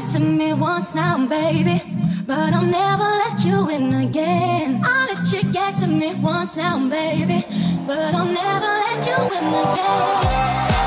Get to me once now, baby. But I'll never let you in again. I'll let you get to me once now, baby. But I'll never let you in again.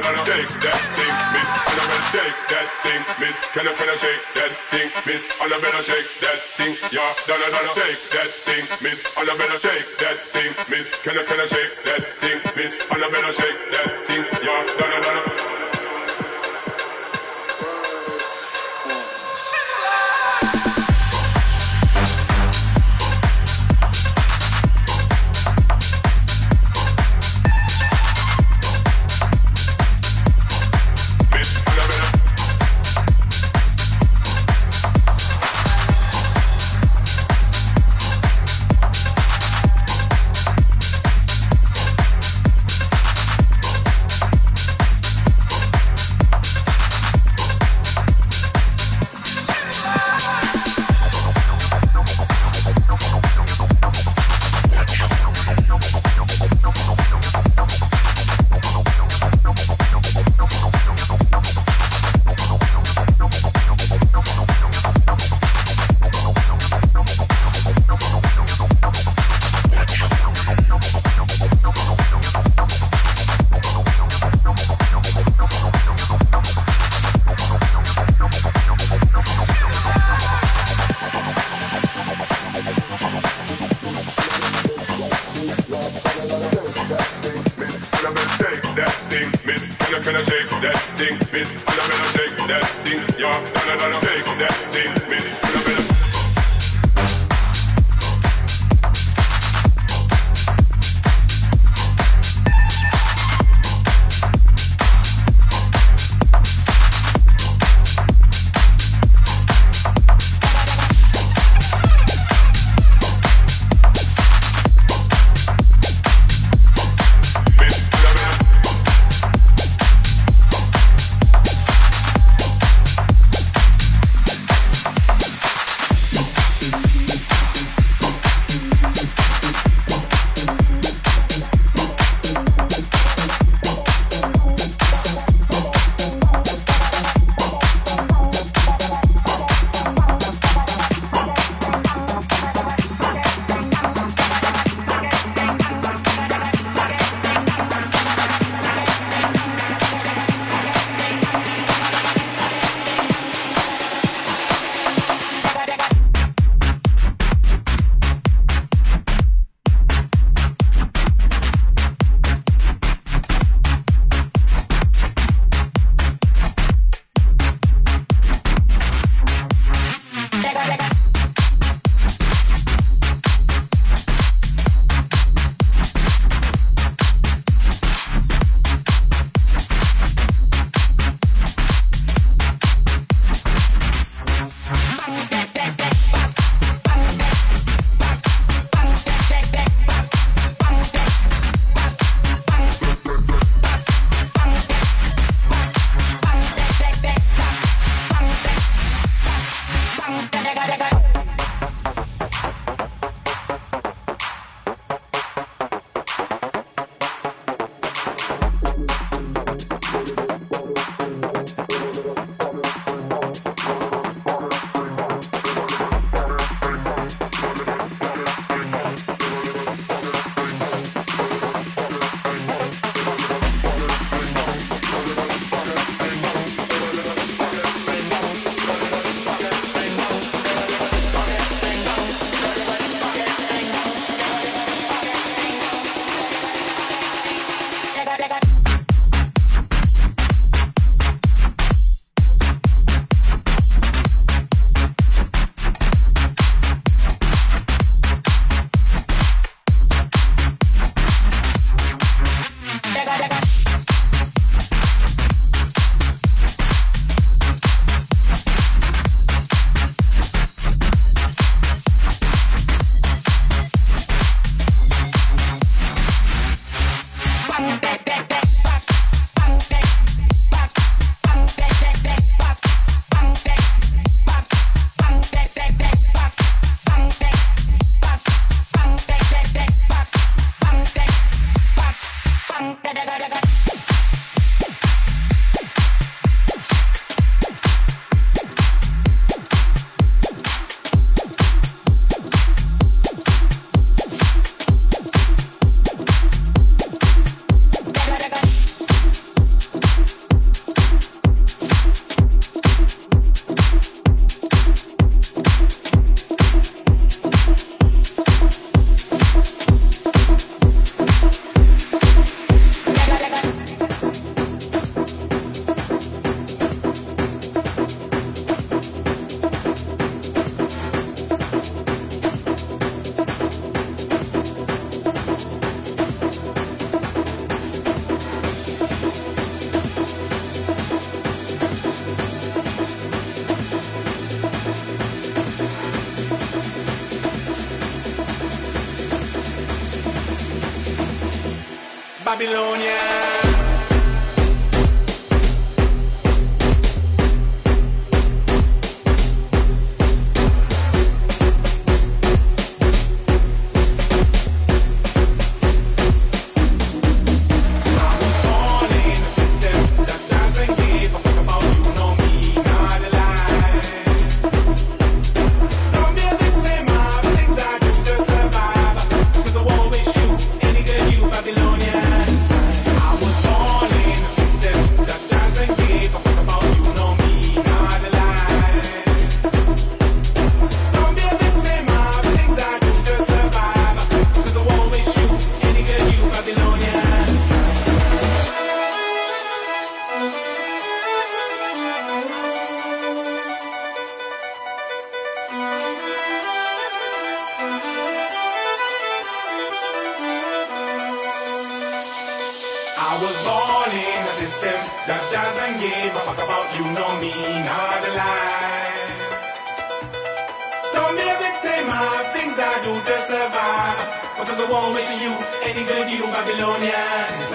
I shake that thing, miss? And I wanna that thing, miss. Can I wanna that thing, miss? And I better that thing, yeah. Then I wanna that thing, miss. And I better shake. I was born in a system that doesn't give a fuck about you, no me, not a lie. Don't be a victim of things I do to survive. Because I won't miss you, any good you Babylonians.